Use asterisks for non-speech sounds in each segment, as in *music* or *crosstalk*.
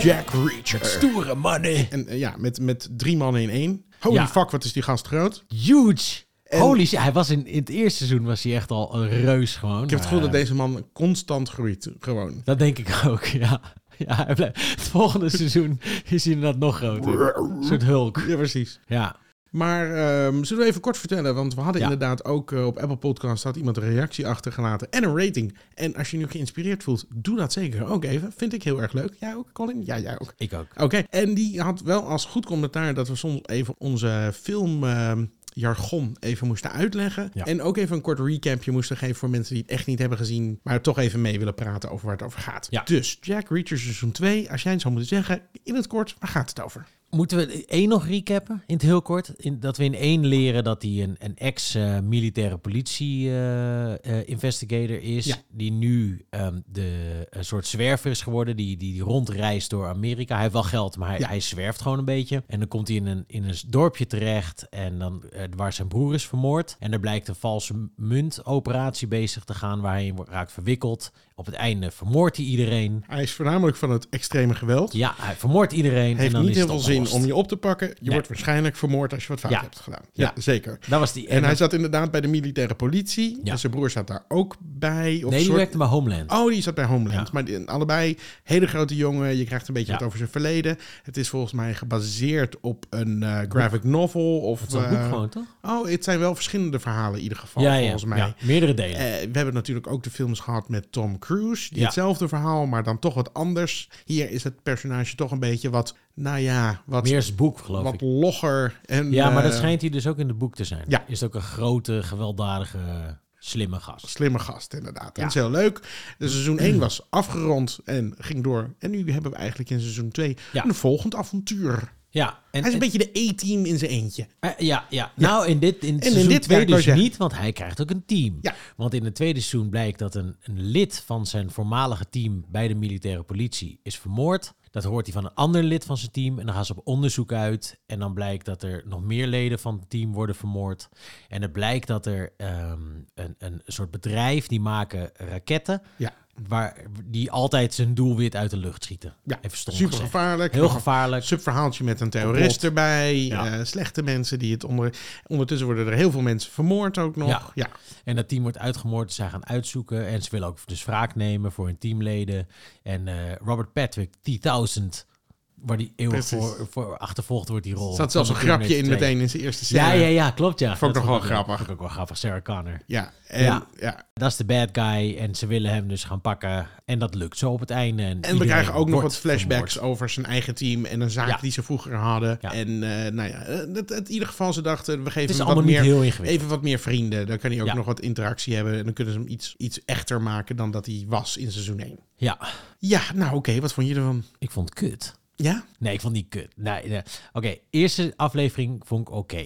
Jack Reacher. Stoere mannen. En eh, ja, met, met drie mannen in één. Holy Ja. fuck, wat is die gast groot. Huge. Holy shit. Hij was in, in het eerste seizoen was hij echt al een reus gewoon. Ik heb het gevoel dat deze man constant groeit. Gewoon. Dat denk ik ook, *laughs* ja. Ja, hij blijft- het volgende seizoen is hij inderdaad nog groter. *laughs* Een soort hulk. Ja, precies. Ja. Maar ehm, zullen we even kort vertellen? Want we hadden Ja. inderdaad ook eh, op Apple Podcast had iemand een reactie achtergelaten en een rating. En als je nu geïnspireerd voelt, doe dat zeker ook even. Vind ik heel erg leuk. Jij ook, Colin? Ja, jij ook. Ik ook. Oké, en die had wel als goed commentaar dat we soms even onze film. ehm, jargon even moesten uitleggen. Ja. En ook even een kort recapje moesten geven voor mensen die het echt niet hebben gezien, maar toch even mee willen praten over waar het over gaat. Ja. Dus Jack Reacher seizoen 2, als jij het zou moeten zeggen, in het kort, waar gaat het over? Moeten we één nog recappen, in het heel kort? In, dat we in één leren dat hij een, een ex-militaire politie-investigator is. Ja. Die nu ehm, de, een soort zwerver is geworden. Die, die, die rondreist door Amerika. Hij heeft wel geld, maar hij, Ja. hij zwerft gewoon een beetje. En dan komt hij in een, in een dorpje terecht. En dan, eh, waar zijn broer is vermoord. En er blijkt een valse muntoperatie bezig te gaan. Waar hij raakt verwikkeld. Op het einde vermoordt hij iedereen. Hij is voornamelijk van het extreme geweld. Ja, hij vermoordt iedereen. en heeft dan niet is heel veel zin om je op te pakken. Je Nee. wordt waarschijnlijk vermoord als je wat fout Ja. hebt gedaan. Ja, Ja. zeker. Dat was die. En hij zat inderdaad bij de militaire politie. Ja. En zijn broer zat daar ook bij. Of nee, die soort- werkte bij Homeland. Oh, die zat bij Homeland. Maar die- allebei hele grote jongen. Je krijgt een beetje wat over zijn verleden. Het is volgens mij gebaseerd op een eh, graphic novel. Of, Het is een boek eh, gewoon, toch? Oh, het zijn wel verschillende verhalen in ieder geval, volgens mij. ja, meerdere delen. Eh, we hebben natuurlijk ook de films gehad met Tom Cruise. Die hetzelfde verhaal, maar dan toch wat anders. Hier is het personage toch een beetje wat, nou ja, wat, Meer is boek, geloof wat ik. logger. En, Ja, maar dat eh, schijnt hij dus ook in het boek te zijn. Ja. Is het ook een grote, gewelddadige, slimme gast. Slimme gast, inderdaad. Ja. Dat is heel leuk. De seizoen 1 was afgerond en ging door. En nu hebben we eigenlijk in seizoen 2 Ja. een volgend avontuur. Ja, en, Hij is een en- beetje de E-team in zijn eentje. eh, ja, ja, nou in dit in in seizoen dit 2 werk, wou dus je niet, want hij krijgt ook een team. Ja. Want in het tweede seizoen blijkt dat een, een lid van zijn voormalige team bij de militaire politie is vermoord. Dat hoort hij van een ander lid van zijn team. En dan gaan ze op onderzoek uit. En dan blijkt dat er nog meer leden van het team worden vermoord. En het blijkt dat er ehm, een, een soort bedrijf die maken raketten. Ja, Waar, die altijd zijn doelwit uit de lucht schieten. ja. Even stom super gezegd. gevaarlijk. Heel gevaarlijk. Subverhaaltje met een terrorist erbij. Ja. eh, slechte mensen die het onder... Ondertussen worden er heel veel mensen vermoord ook nog. Ja. ja. En dat team wordt uitgemoord. Zij gaan uitzoeken. En ze willen ook dus wraak nemen voor hun teamleden. En eh, Robert Patrick, T-1000, waar die eeuwig voor, voor achtervolgd wordt, die rol. Er zat zelfs een grapje in Terminator 2. meteen in zijn eerste scène. Ja, ja, ja, klopt ja. Vond ik nog wel grappig. Vond ik ook wel grappig. Sarah Connor. Ja, en, Ja. ja. Dat is de bad guy. En ze willen hem dus gaan pakken. En dat lukt zo op het einde. En, En we krijgen ook nog wat flashbacks vermoord. over zijn eigen team en een zaak Ja. die ze vroeger hadden. Ja. En eh, nou ja, eh, het, in ieder geval ze dachten, we geven hem wat meer, even wat meer vrienden. Dan kan hij ook nog wat interactie hebben en dan kunnen ze hem iets, iets echter maken dan dat hij was in seizoen 1. Ja, Ja, nou oké, wat vond je ervan? ik vond het kut. Ja? Nee, ik vond die kut. Nee, nee. Oké, eerste aflevering vond ik oké.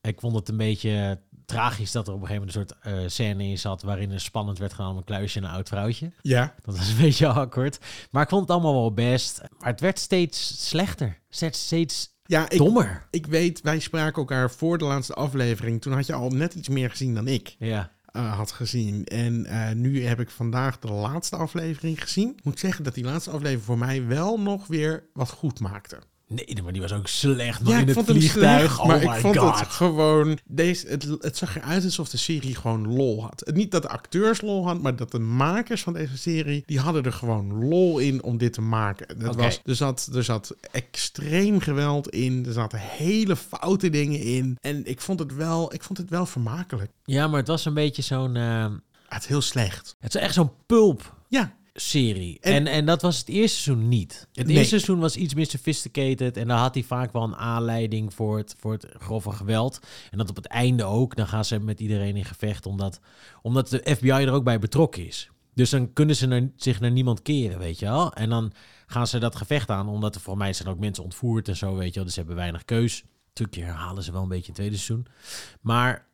Ik vond het een beetje tragisch dat er op een gegeven moment een soort eh, scène in zat... waarin er spannend werd gedaan om een kluisje en een oud vrouwtje. Ja. Dat was een *laughs* beetje awkward. Maar ik vond het allemaal wel best. Maar het werd steeds slechter. Steeds, steeds Ja, ik, dommer. ik weet, wij spraken elkaar voor de laatste aflevering. Toen had je al net iets meer gezien dan ik. Ja. Eh, had gezien. En eh, nu heb ik vandaag de laatste aflevering gezien. Ik moet zeggen dat die laatste aflevering voor mij wel nog weer wat goed maakte. Nee, maar die was ook slecht. Ja, in ik het vliegtuig. slecht, oh maar my ik vond god. het gewoon... Deze, het, het zag eruit alsof de serie gewoon lol had. Niet dat de acteurs lol hadden, maar dat de makers van deze serie... die hadden er gewoon lol in om dit te maken. Dat was, er, zat, er zat extreem geweld in. Er zaten hele foute dingen in. En ik vond het wel, ik vond het wel vermakelijk. Ja, maar het was een beetje zo'n... eh, Het is heel slecht. het is echt zo'n pulp Ja, serie. En- En, en, dat was het eerste seizoen niet. Het Nee. eerste seizoen was iets meer sophisticated. En dan had hij vaak wel een aanleiding voor het, voor het grove geweld. En dat op het einde ook. Dan gaan ze met iedereen in gevecht. Omdat, omdat de FBI er ook bij betrokken is. Dus dan kunnen ze naar, zich naar niemand keren, weet je wel. En dan gaan ze dat gevecht aan. Omdat er voor mij zijn ook mensen ontvoerd en zo, weet je wel. Dus ze hebben weinig keus. Natuurlijk herhalen ze wel een beetje in het tweede seizoen. Maar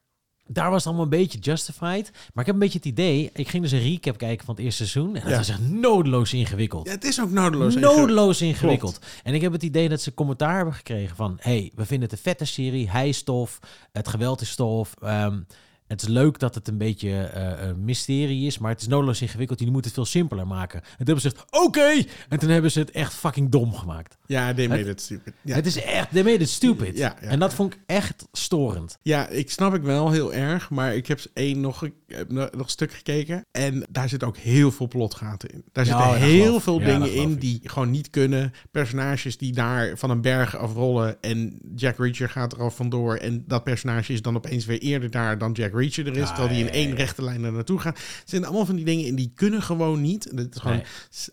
daar was het allemaal een beetje justified. Maar ik heb een beetje het idee... Ik ging dus een recap kijken van het eerste seizoen. En dat Ja. was echt nodeloos ingewikkeld. ja het is ook nodeloos. Nodeloos ingewikkeld. En ik heb het idee dat ze commentaar hebben gekregen van... hey, we vinden het een vette serie. Hij is tof. Het geweld is tof. ehm, Het is leuk dat het een beetje eh, een mysterie is, maar het is noodloos ingewikkeld. Die moet het veel simpeler maken. En toen hebben ze gezegd, oké! En toen hebben ze het echt fucking dom gemaakt. Ja, they made it stupid. Ja. Het is echt, they made it stupid. Ja, ja, en dat vond ik echt storend. Ja, ik snap ik wel heel erg, maar ik heb één nog, nog een stuk gekeken en daar zit ook heel veel plotgaten in. Daar zitten heel veel dingen in ik. die gewoon niet kunnen. Personages die daar van een berg afrollen en Jack Reacher gaat er al vandoor en dat personage is dan opeens weer eerder daar dan Jack Reacher er is, terwijl die in één rechte lijn er naartoe gaat. Er zijn allemaal van die dingen in die kunnen gewoon niet. Het is gewoon Nee.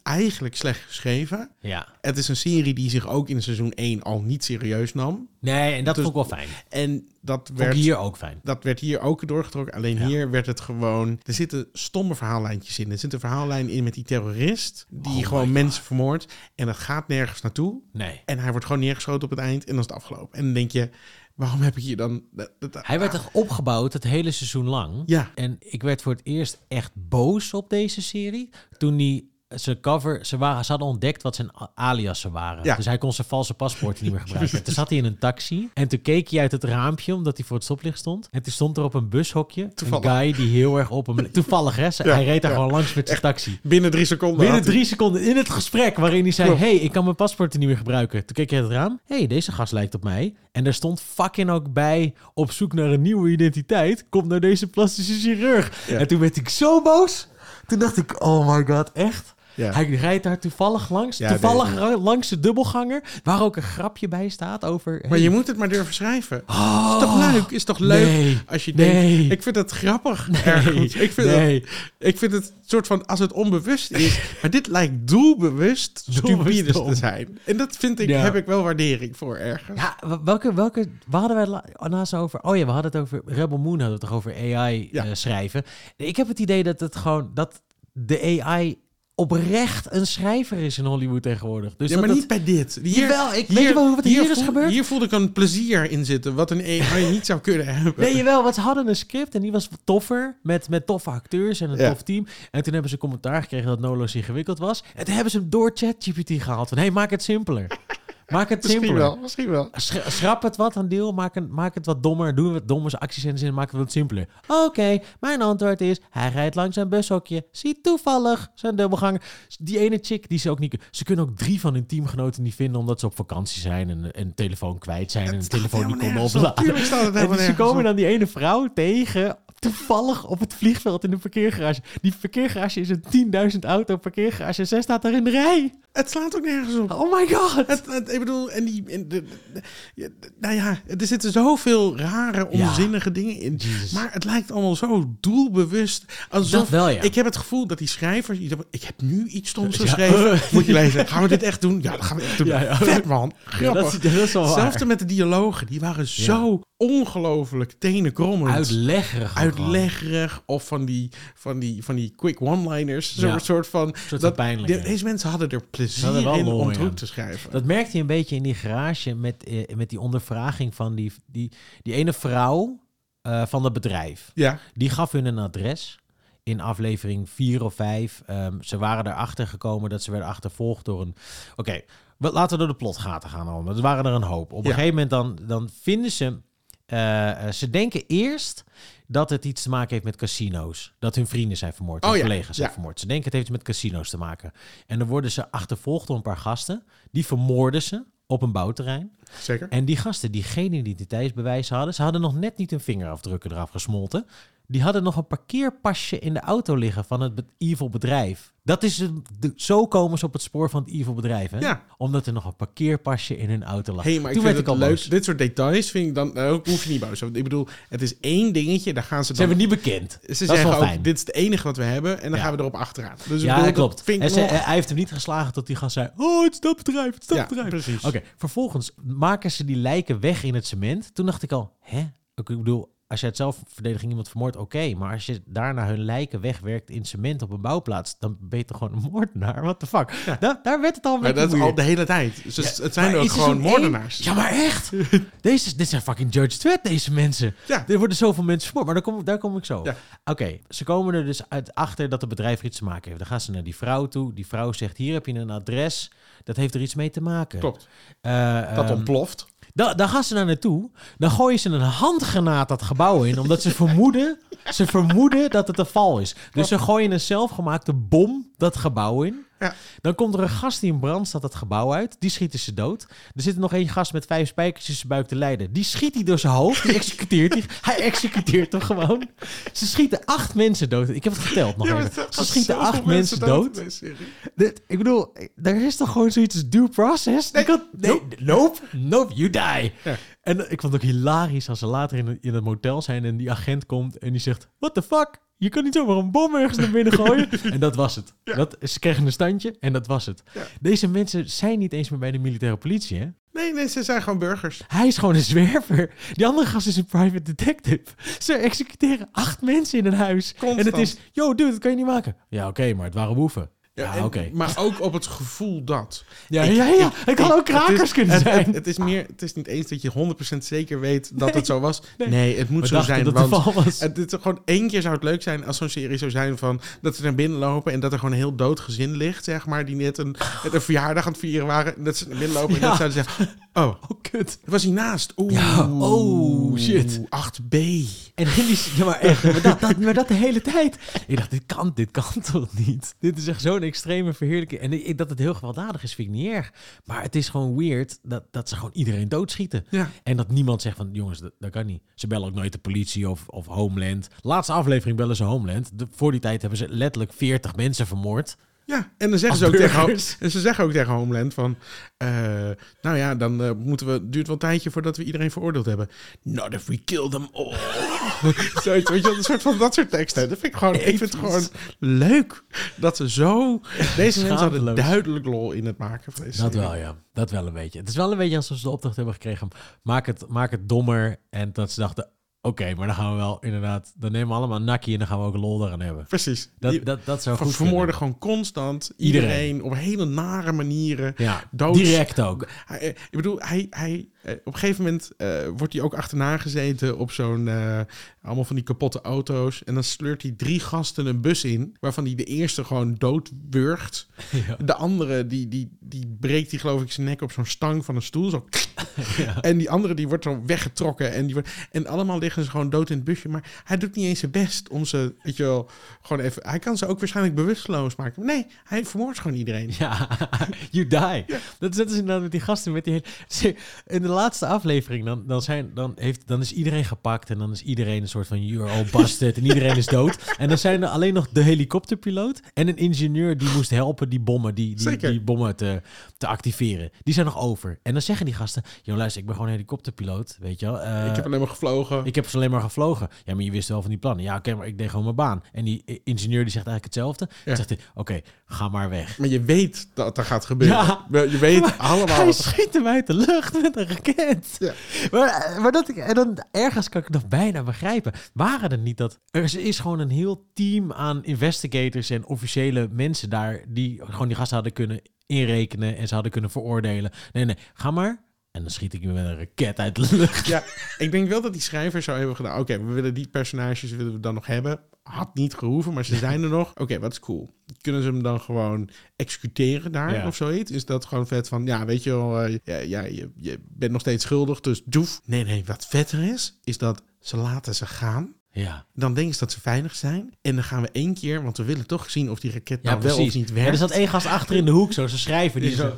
eigenlijk slecht geschreven. Ja. Het is een serie die zich ook in seizoen 1 al niet serieus nam. Nee, en dat Dus- vond ik wel fijn. En dat Vond werd hier ook fijn. dat werd hier ook doorgetrokken. Alleen Ja. hier werd het gewoon. Er zitten stomme verhaallijntjes in. Er zit een verhaallijn in met die terrorist. Die Oh gewoon mensen vermoordt. En dat gaat nergens naartoe. Nee. En hij wordt gewoon neergeschoten op het eind. En dan is het afgelopen. En dan denk je. Waarom heb ik hier dan. Hij werd toch opgebouwd het hele seizoen lang. Ja. En ik werd voor het eerst echt boos op deze serie. Toen die zijn cover, ze, waren, ze hadden ontdekt wat zijn aliasen waren. Ja. Dus hij kon zijn valse paspoort niet meer *laughs* gebruiken. toen zat hij in een taxi. En toen keek hij uit het raampje, omdat hij voor het stoplicht stond. En toen stond er op een bushokje Toevallig. een guy die heel erg op hem... Toevallig, hè? Ja, hij reed daar ja. gewoon langs met zijn taxi. Binnen drie seconden. Binnen hij- drie seconden in het gesprek waarin hij zei... Klopt. hey, ik kan mijn paspoort niet meer gebruiken. Toen keek hij uit het raam. hey, deze gast lijkt op mij. En er stond fucking ook bij... op zoek naar een nieuwe identiteit... komt naar deze plastische chirurg. En toen werd ik zo boos. Toen dacht ik, oh my god, echt? Ja. Hij rijdt daar toevallig langs. Ja, toevallig nee. langs de dubbelganger... waar ook een grapje bij staat over... Maar hey, je moet het maar durven schrijven. oh, is toch leuk? Is toch leuk Nee. als je Nee. denkt. Ik vind het grappig. ergens. Ik vind, nee. het, ik vind het soort van als het onbewust is. *laughs* maar dit lijkt doelbewust stupide te zijn. En dat vind ik, Ja. heb ik wel waardering voor ergens. Ja, welke, welke, waar hadden wij naast over? Oh ja, we hadden het over Rebel Moon, hadden we het toch over AI Ja. eh, schrijven. Ik heb het idee dat het gewoon, dat de AI oprecht een schrijver is in Hollywood tegenwoordig. Dus ja, maar niet bij dit. Hier, Jawel, ik- weet je wel wat hier is voel- gebeurd? Hier voelde ik een plezier in zitten, wat een AI niet zou kunnen hebben. Nee, jawel, want ze hadden een script en die was toffer, met, met toffe acteurs en een Ja. tof team. En toen hebben ze commentaar gekregen dat Nolos ingewikkeld was. En toen hebben ze hem door ChatGPT gehaald. Van, hey, maak het simpeler. Maak het misschien simpeler. wel, misschien wel. Sch- Schrap het wat een deel, maak, een, maak het wat dommer, doe wat dommers, acties en zin, maak het wat simpeler. Oké, mijn antwoord is, hij rijdt langs een bushokje, ziet toevallig zijn dubbelganger. Die ene chick die ze ook niet... Ze kunnen ook drie van hun teamgenoten niet vinden omdat ze op vakantie zijn en een telefoon kwijt zijn en een telefoon niet konden op. opladen. En *laughs* dus ze komen dan die ene vrouw tegen, toevallig op het vliegveld in de parkeergarage. Die parkeergarage is een 10.000 auto parkeergarage en zij staat daar in de rij. Het slaat ook nergens op. Oh my god. Het, het- ik bedoel, en die, en de, de- ja, de- nou ja, er zitten zoveel rare, Ja. onzinnige dingen in. Jezus. Maar het lijkt allemaal zo doelbewust. Alsof, wel, ja. Ik heb het gevoel dat die schrijvers, ik heb nu iets stoms Ja. geschreven. *laughs* Moet je lezen, gaan we dit echt doen? Ja, dat gaan we echt doen. Vet man, grappig. dat, is, dat is wel waar. Hetzelfde met de dialogen, die waren zo ongelooflijk tenenkrommend. Uitleggerig. Uitleggerig of van die, van die, van die quick one-liners. Zo'n Ja. soort van... soort dat, pijnlijk, de-. Deze mensen hadden er plezier hadden in om te schrijven. Dat merkte je een beetje in die garage met, eh, met die ondervraging van die, die, die ene vrouw eh, van het bedrijf. ja, Die gaf hun een adres in aflevering 4 of 5. ze waren erachter gekomen dat ze werden achtervolgd door een... Oké, we- laten we door de plotgaten gaan allemaal. Er waren er een hoop. Op een Ja. gegeven moment dan, dan vinden ze... eh, eh, ze denken eerst dat het iets te maken heeft met casino's. Dat hun vrienden zijn vermoord, hun Oh ja, collega's zijn ja. vermoord. Ze denken het heeft iets met casino's te maken. En dan worden ze achtervolgd door een paar gasten. Die vermoorden ze op een bouwterrein. zeker. En die gasten die geen identiteitsbewijs hadden, ze hadden nog net niet hun vingerafdrukken eraf gesmolten. Die hadden nog een parkeerpasje in de auto liggen van het evil bedrijf. Dat is de, zo komen ze op het spoor van het evil bedrijf, hè? Ja. Omdat er nog een parkeerpasje in hun auto lag. hey, maar ik Toen vind werd het ik al leuk. boos. Dit soort details vind ik dan... Nou, hoef je niet boos. Ik bedoel, het is één dingetje. Daar gaan ze Ze dan... hebben niet bekend. Ze dat is zeggen wel ook, fijn. dit is het enige wat we hebben. En dan Ja. gaan we erop achteraan. Dus ja, bedoel, klopt. vind ik en ze, nog- hij heeft hem niet geslagen tot die gast zei... Oh, het is dat bedrijf, het is dat Ja, bedrijf. precies. Oké, vervolgens maken ze die lijken weg in het cement. Toen dacht ik al, hè? Ik bedoel, als je het zelfverdediging iemand vermoordt, oké. maar als je daarna hun lijken wegwerkt in cement op een bouwplaats... dan ben je toch gewoon een moordenaar? What the fuck? Ja. Daar, daar werd het al een Maar beetje dat is al de hele tijd. Dus Ja, het zijn ook gewoon moordenaars. Ja, maar echt? *laughs* Deze, dit zijn fucking Judge Dredd, deze mensen. Ja. Er worden zoveel mensen vermoord, maar daar kom, daar kom ik zo. Ja. Oké, ze komen er dus uit achter dat het bedrijf er iets te maken heeft. Dan gaan ze naar die vrouw toe. Die vrouw zegt, hier heb je een adres. Dat heeft er iets mee te maken. Klopt. Eh, Dat ehm, ontploft. Dan, dan gaan ze daar naartoe. Dan gooien ze een handgranaat dat gebouw in. Omdat ze vermoeden, ze vermoeden dat het een val is. Dus ze gooien een zelfgemaakte bom dat gebouw in. Ja. Dan komt er een gast die in brand staat het gebouw uit. Die schieten ze dood. Er zit er nog één gast met vijf spijkers in zijn buik te lijden. Die schiet hij door zijn hoofd. Die executeert hij. *laughs* Hij executeert hem gewoon. Ze schieten acht mensen dood. Ik heb het geteld nog Ja, even. Ze schieten acht mensen dood. Dit- ik bedoel, er is toch gewoon zoiets als due process? Nee, nope, nope, you die. Ja. En ik vond het ook hilarisch als ze later in, in het motel zijn en die agent komt en die zegt, what the fuck? Je kan niet zomaar een bom ergens naar binnen gooien. *laughs* en dat was het. Dat, ze kregen een standje en dat was het. Ja. Deze mensen zijn niet eens meer bij de militaire politie, hè? Nee, nee, ze zijn gewoon burgers. Hij is gewoon een zwerver. Die andere gast is een private detective. Ze executeren acht mensen in een huis. Constant. En het is, yo dude, dat kan je niet maken. Ja, oké, maar het waren boeven. Ja, oké. Maar ook op het gevoel dat. Ja, Ik- ja, ja. Het kan Ik- ook krakers is- kunnen zijn. Het, het is meer, het is niet eens dat je 100% zeker weet dat het zo was. Nee, het moet We zo zijn. dat het want was. het, is gewoon één keer zou het leuk zijn als zo'n serie zou zijn van dat ze naar binnen lopen en dat er gewoon een heel dood gezin ligt, zeg maar, die net een, net een verjaardag aan het vieren waren. En dat ze naar binnen lopen en dat zouden zeggen: Oh, Oh, kut. was hij naast? Oeh, Ja, oh, shit. 8B. En die, ja, maar echt, maar dat, dat, maar dat de hele tijd. Ik dacht, dit kan, dit kan toch niet? Dit is echt zo'n extreme verheerlijking. En ik, dat het heel gewelddadig is, vind ik niet erg. Maar het is gewoon weird dat, dat ze gewoon iedereen doodschieten. Ja. En dat niemand zegt van, jongens, dat, dat kan niet. Ze bellen ook nooit de politie of, of Homeland. Laatste aflevering bellen ze Homeland. De, voor die tijd hebben ze letterlijk 40 mensen vermoord. Ja, en dan zeggen ze ook tegen, en ze zeggen ook tegen Homeland van, eh, nou ja, dan eh, moeten we, het duurt wel een tijdje voordat we iedereen veroordeeld hebben. Not if we kill them all. *laughs* Zoiets, weet je, wel, een soort van dat soort teksten. Dat vind ik gewoon, ik vind het gewoon leuk dat ze zo, deze mensen hadden duidelijk lol in het maken van deze Dat serie. wel, ja. Dat wel een beetje. Het is wel een beetje alsof ze de opdracht hebben gekregen. Maak het, maak het dommer. En dat ze dachten, oké, maar dan gaan we wel inderdaad... Dan nemen we allemaal een nakkie en dan gaan we ook lol eraan hebben. Precies. Dat, Die dat, dat zou goed vermoorden kunnen. gewoon constant Iedereen. iedereen, op hele nare manieren. Ja, Doods- direct ook. Hij, ik bedoel, hij, hij, op een gegeven moment eh, wordt hij ook achterna gezeten op zo'n... eh, allemaal van die kapotte auto's. En dan sleurt hij drie gasten een bus in... waarvan hij de eerste gewoon doodwurgt. *laughs* Ja. De andere, die, die, die breekt hij geloof ik zijn nek op zo'n stang van een stoel. Zo. *laughs* *laughs* Ja. En die andere die wordt zo weggetrokken. En, die wordt, en allemaal liggen ze gewoon dood in het busje. Maar hij doet niet eens zijn best om ze, weet je wel, gewoon even... Hij kan ze ook waarschijnlijk bewusteloos maken. Nee, hij vermoordt gewoon iedereen. Ja, you die. Dat is net als inderdaad met die gasten met die hele... In de laatste aflevering, dan, dan, zijn, dan, heeft, dan is iedereen gepakt en dan is iedereen een soort van you're all busted en iedereen is dood. En dan zijn er alleen nog de helikopterpiloot en een ingenieur die moest helpen die bommen, die, die, die bommen te, te activeren. Die zijn nog over. En dan zeggen die gasten, joh luister, ik ben gewoon helikopterpiloot, weet je wel. Eh, ik heb alleen maar gevlogen. ik heb ze alleen maar gevlogen. Ja, maar je wist wel van die plannen. Ja, oké, maar ik deed gewoon mijn baan. En die i- ingenieur die zegt eigenlijk hetzelfde. Ja. Dan zegt hij, oké, ga maar weg. Maar je weet dat dat gaat gebeuren. Ja. Je weet *laughs* allemaal... Hij er- schiet hem uit de lucht met een Ja. Maar, maar dat, en dan ergens kan ik het nog bijna begrijpen. Waren er niet dat... Er is gewoon een heel team aan investigators en officiële mensen daar... die gewoon die gasten hadden kunnen inrekenen en ze hadden kunnen veroordelen. Nee, nee, ga maar. En dan schiet ik hem met een raket uit de lucht. Ja, ik denk wel dat die schrijvers zou hebben gedaan... Oké, we willen die personages willen we dan nog hebben. Had niet gehoeven, maar ze zijn er nog. Oké, wat is cool. Kunnen ze hem dan gewoon executeren daar Ja. of zoiets? Is dat gewoon vet van... Ja, weet je wel, eh, ja, ja, je, je bent nog steeds schuldig, dus doef. Nee, nee, wat vetter is, is dat ze laten ze gaan. Ja, Dan denken ze dat ze veilig zijn. En dan gaan we één keer, want we willen toch zien of die raket ja nou wel precies. of niet Ja, werkt. er zat één gast achter in de hoek, zo, ze schrijven. Die Die zo... zo-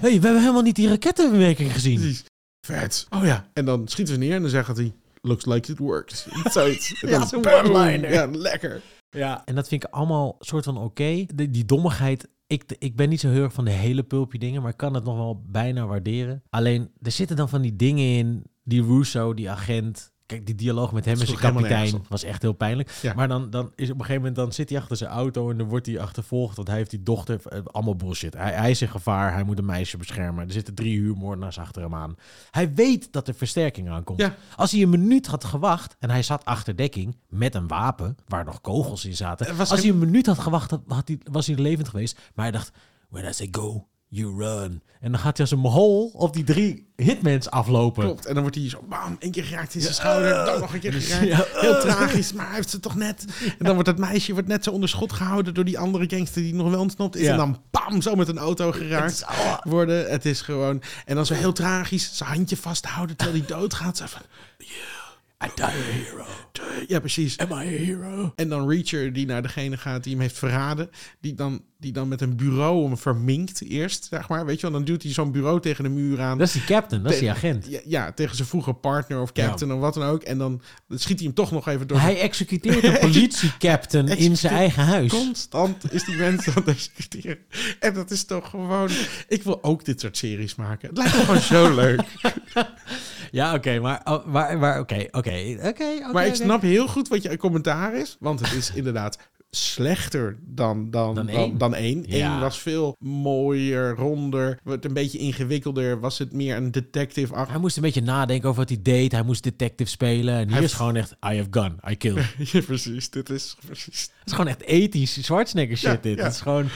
hey, we hebben helemaal niet die rakettenbewerking gezien. Precies. Vet. Oh ja. En dan schieten ze neer en dan zeggen hij... Looks like it worked. *laughs* Zoiets. En Ja, zo'n one-liner. Ja, lekker. Ja. En dat vind ik allemaal soort van oké. Die, die dommigheid. Ik, ik ben niet zo heel erg van de hele pulpje dingen, maar ik kan het nog wel bijna waarderen. Alleen, er zitten dan van die dingen in. Die Russo, die agent. Kijk, die dialoog met hem en zijn kapitein was echt heel pijnlijk. Ja. Maar dan, dan is op een gegeven moment, dan zit hij achter zijn auto en dan wordt hij achtervolgd. Want hij heeft die dochter, eh, allemaal bullshit. Hij, hij is in gevaar, hij moet een meisje beschermen. Er zitten drie huurmoordenaars achter hem aan. Hij weet dat er versterking aankomt. Ja. Als hij een minuut had gewacht en hij zat achter dekking met een wapen waar nog kogels in zaten. Was Als hij een minuut had gewacht, had, had hij, was hij levend geweest. Maar hij dacht, when I say go, you run. En dan gaat hij als een mol op die drie hitmans aflopen. Klopt. En dan wordt hij zo bam, één keer geraakt in zijn schouder. Dan nog een keer geraakt. ja, Heel tragisch, maar hij heeft ze toch net. En dan wordt dat meisje wordt net zo onder schot gehouden door die andere gangster die nog wel ontsnapt is. Ja. En dan bam, zo met een auto Het geraakt is- oh, worden. Het is gewoon... En dan zo heel tragisch, zijn handje vasthouden terwijl hij doodgaat. Zo van, I die a hero. ja, precies. Am I a hero? En dan Reacher die naar degene gaat die hem heeft verraden. Die dan, die dan met een bureau hem verminkt eerst, zeg maar. Weet je wel, dan duwt hij zo'n bureau tegen de muur aan. Dat is die captain, dat is die agent. Ja, ja, tegen zijn vroege partner of captain of wat dan ook. En dan schiet hij hem toch nog even door. Hij executeert een *laughs* politiecaptain in zijn eigen huis. Constant is die mensen aan het executeren. En dat is toch gewoon... Ik wil ook dit soort series maken. Het lijkt me gewoon zo leuk. *laughs* Ja, oké, maar, oh, maar, maar oké, oké, oké. Maar ik snap heel goed wat je commentaar is. Want het is inderdaad slechter dan, dan, Dan dan, één. dan, één. Ja. Eén was veel mooier, ronder. Wordt een beetje ingewikkelder. Was het meer een detective Hij moest een beetje nadenken over wat hij deed. Hij moest detective spelen. En hier Hij- is gewoon echt, I have gun, I kill. Het *laughs* Ja, precies. Dit is precies... is gewoon echt ethisch Schwarzenegger shit Ja, dit. Het is gewoon...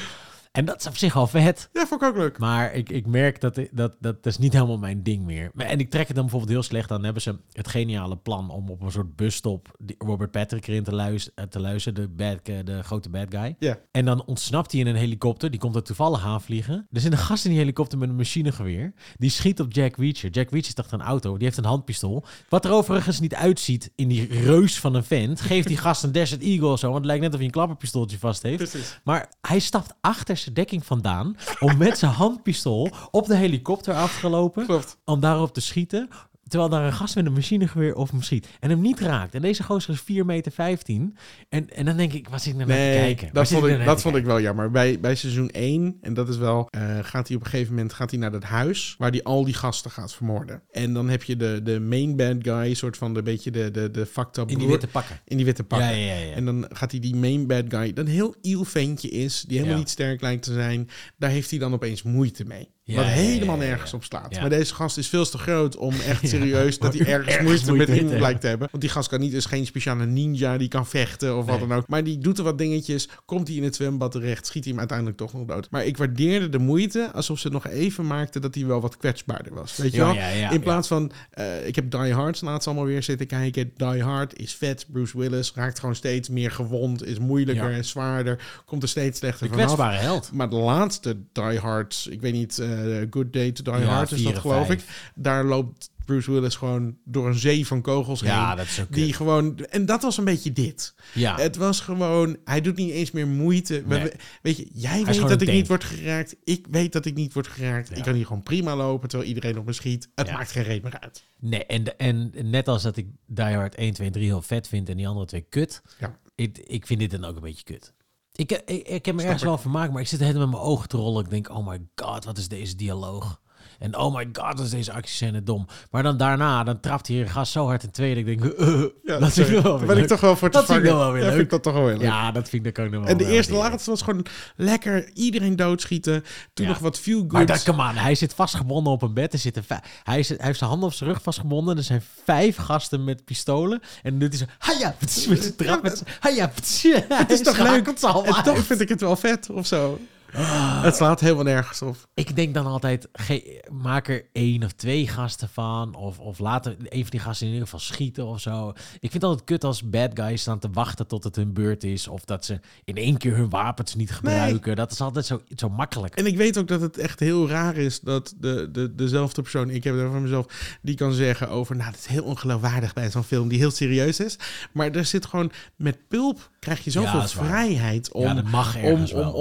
En dat is op zich al vet. Ja, vond ik ook leuk. Maar ik, ik merk dat, dat, dat dat is niet helemaal mijn ding meer. En ik trek het dan bijvoorbeeld heel slecht. Dan hebben ze het geniale plan om op een soort busstop Robert Patrick erin te luisteren, te luisteren de, bad, de grote bad guy. Ja. En dan ontsnapt hij in een helikopter. Die komt er toevallig aanvliegen. Er zit een gast in die helikopter met een machinegeweer. Die schiet op Jack Reacher. Jack Reacher is een auto. Die heeft een handpistool. Wat er overigens niet uitziet in die reus van een vent. Geeft die gast een Desert Eagle of zo. Want het lijkt net of hij een klapperpistooltje vast heeft. Precies. Maar hij stapt achter dekking vandaan. Om met zijn handpistool op de helikopter af te lopen. Klopt. Om daarop te schieten. Terwijl daar een gast met een machinegeweer op hem schiet. En hem niet raakt. En deze gozer is 4 meter 15. En, en dan denk ik, wat zit ik nou naar te kijken? Dat, zit vond, nou ik, dat vond ik wel jammer. Bij, bij seizoen 1, en dat is wel, eh, gaat hij op een gegeven moment gaat hij naar dat huis waar hij al die gasten gaat vermoorden. En dan heb je de, de main bad guy, soort van de beetje de, de, de fucked up In die witte pakken. in die witte pakken. Ja, ja, ja, ja. En dan gaat hij die main bad guy, dat een heel iel ventje is, die helemaal niet sterk lijkt te zijn, daar heeft hij dan opeens moeite mee. Ja, wat helemaal nergens op slaat. Maar deze gast is veel te groot om echt *laughs* serieus dat hij ergens, Ergens moeite met hem blijkt te hebben. Want die gast kan niet, is geen speciale ninja die kan vechten of wat dan ook. Maar die doet er wat dingetjes, komt hij in het zwembad terecht, schiet hij hem uiteindelijk toch nog dood. Maar ik waardeerde de moeite alsof ze nog even maakte dat hij wel wat kwetsbaarder was. Weet je Ja, wel? ja, ja, in plaats van, eh, ik heb Die Hard laatst allemaal weer zitten kijken. Die Hard is vet. Bruce Willis raakt gewoon steeds meer gewond, is moeilijker en zwaarder, komt er steeds slechter De vanaf. kwetsbare held. Maar de laatste Die Hard, ik weet niet, eh, Good Day to Die Ja, Hard is dat geloof vijf. ik. Daar loopt Bruce Willis gewoon door een zee van kogels Ja, heen. dat is ook Die gewoon, en dat was een beetje dit. Ja. Het was gewoon, hij doet niet eens meer moeite. We- Nee. we- weet je, jij weet dat ik tank. niet word geraakt. Ik weet dat ik niet word geraakt. Ja. Ik kan hier gewoon prima lopen terwijl iedereen op me schiet. Het Ja. maakt geen reet meer uit. Nee, en, en net als dat ik Die Hard 1, 2 en 3 heel vet vind en die andere twee kut. Ja. Ik, ik vind dit dan ook een beetje kut. Ik, ik, ik heb me ergens wel vermaakt, maar ik zit helemaal met mijn ogen te rollen. Ik denk, oh my god, wat is deze dialoog? En oh my god, is deze actiescène dom. Maar dan daarna, dan trapt hier een gast zo hard in tweede. Ik denk, uh, Ja, dat vind ik wel weer ben ik toch wel voor te Dat vind ik vangen. wel weer Ja, leuk. vind ik dat toch wel heel leuk. Ja, dat vind ik ook nog wel En de wel eerste laatste was gewoon lekker iedereen doodschieten. Toen Ja. nog wat feel good. Maar dat, come on, hij zit vastgebonden op een bed. Er zitten hij, is, hij heeft zijn handen op zijn rug vastgebonden. Er zijn vijf gasten met pistolen. En dan doet hij zo... Haja, pts, *laughs* met zijn trap. Met zijn- Haja, pts. *laughs* het is toch leuk? En toch vind ik het wel vet of zo. Het slaat helemaal nergens op. Ik denk dan altijd, ge- maak er één of twee gasten van. Of, of laat er een van die gasten in ieder geval schieten of zo. Ik vind het altijd kut als bad guys staan te wachten tot het hun beurt is. Of dat ze in één keer hun wapens niet gebruiken. Dat is altijd zo, zo makkelijk. En ik weet ook dat het echt heel raar is dat de, de, dezelfde persoon, ik heb het van mezelf, die kan zeggen over, nou, dat is heel ongeloofwaardig bij zo'n film die heel serieus is. Maar er zit gewoon, met pulp krijg je zoveel vrijheid om, ja, om, om wel.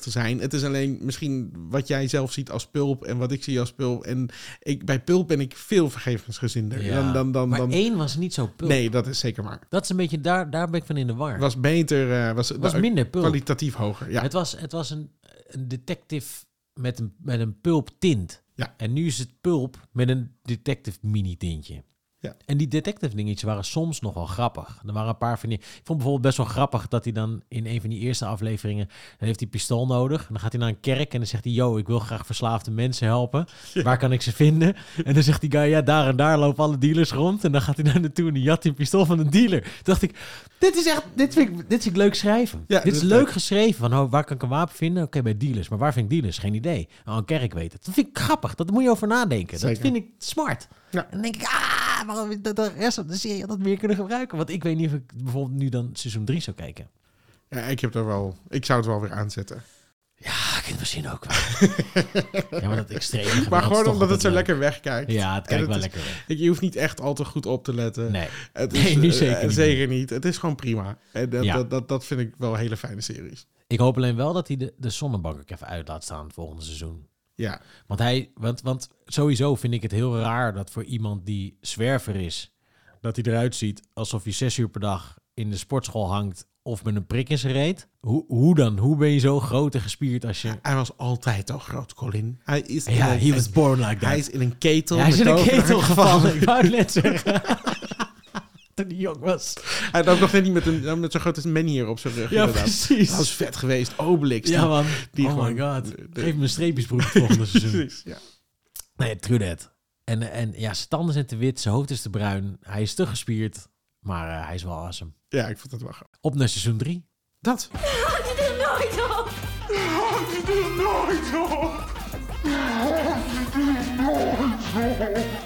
Te zijn. Het is alleen misschien wat jij zelf ziet als pulp en wat ik zie als pulp. En ik, bij pulp ben ik veel vergevensgezinder. Ja. Dan, dan, dan, maar dan, één was niet zo pulp. nee, dat is zeker waar. Dat is een beetje, daar, daar ben ik van in de war. Het was beter, eh, was, Het was minder pulp. kwalitatief hoger. Ja. Het was, het was een, een detective met een, met een pulp tint. Ja. En nu is het pulp met een detective mini tintje. Ja. En die detective dingetjes waren soms nog wel grappig. Er waren een paar van die... Ik vond bijvoorbeeld best wel grappig dat hij dan in een van die eerste afleveringen... Dan heeft hij pistool nodig. En dan gaat hij naar een kerk en dan zegt hij... Yo, ik wil graag verslaafde mensen helpen. Waar kan ik ze vinden? En dan zegt die guy... Ja, daar en daar lopen alle dealers rond. En dan gaat hij naar naartoe en die jat die pistool van een dealer. Toen dacht ik... Dit is echt... Dit vind ik, dit vind ik leuk schrijven. Ja, dit is leuk geschreven. Van, oh, waar kan ik een wapen vinden? Oké, bij dealers. Maar waar vind ik dealers? Geen idee. Oh, een kerk weet het. Dat vind ik grappig. Dat moet je over nadenken. Dat vind ik smart. Ja. En dan denk ik, ah, waarom ik dat de rest van de serie had dat meer kunnen gebruiken? Want ik weet niet of ik bijvoorbeeld nu dan seizoen 3 zou kijken. Ja, ik heb er wel... Ik zou het wel weer aanzetten. Ja, ik vind het misschien ook wel. *laughs* ja, maar dat geweld Maar gewoon omdat het zo leuk. lekker wegkijkt. Ja, het kijkt wel is- lekker weg. Ik- Je hoeft niet echt al te goed op te letten. Nee. Het Nee, is, nu eh, zeker niet. zeker niet. Het is gewoon prima. En dat, Ja. dat, dat, dat vind ik wel hele fijne series. Ik hoop alleen wel dat hij de, de zonnebank ook even uit laat staan het volgende seizoen. Ja, Want hij, want, want sowieso vind ik het heel raar dat voor iemand die zwerver is, dat hij eruit ziet alsof hij zes uur per dag in de sportschool hangt of met een prik in zijn reet. Hoe, hoe dan? Hoe ben je zo groot en gespierd als je... hij was altijd al groot, Colin. Hij is Ja, een, he was born like that. hij is in een ketel. Ja, hij is in een ketel gevallen. Ik wou het net zeggen. *laughs* Toen hij jong was. Hij had ook nog net niet met, een, met zo'n grote manier op zijn rug. Ja, inderdaad. precies. Dat was vet geweest. Obelix. Ja, die- man. die oh gewoon- my god. de- Geef me een streepjesbroek het volgende *laughs* seizoen. Precies, ja. Nee, true that. En, en ja, zijn tanden zijn te wit, zijn hoofd is te bruin. Hij is te gespierd, maar eh, hij is wel awesome. ja, ik vond het wel grappig. Op naar seizoen 3. Dat. *laughs* Je er nooit op? Had je er nooit op? Had je er nooit op?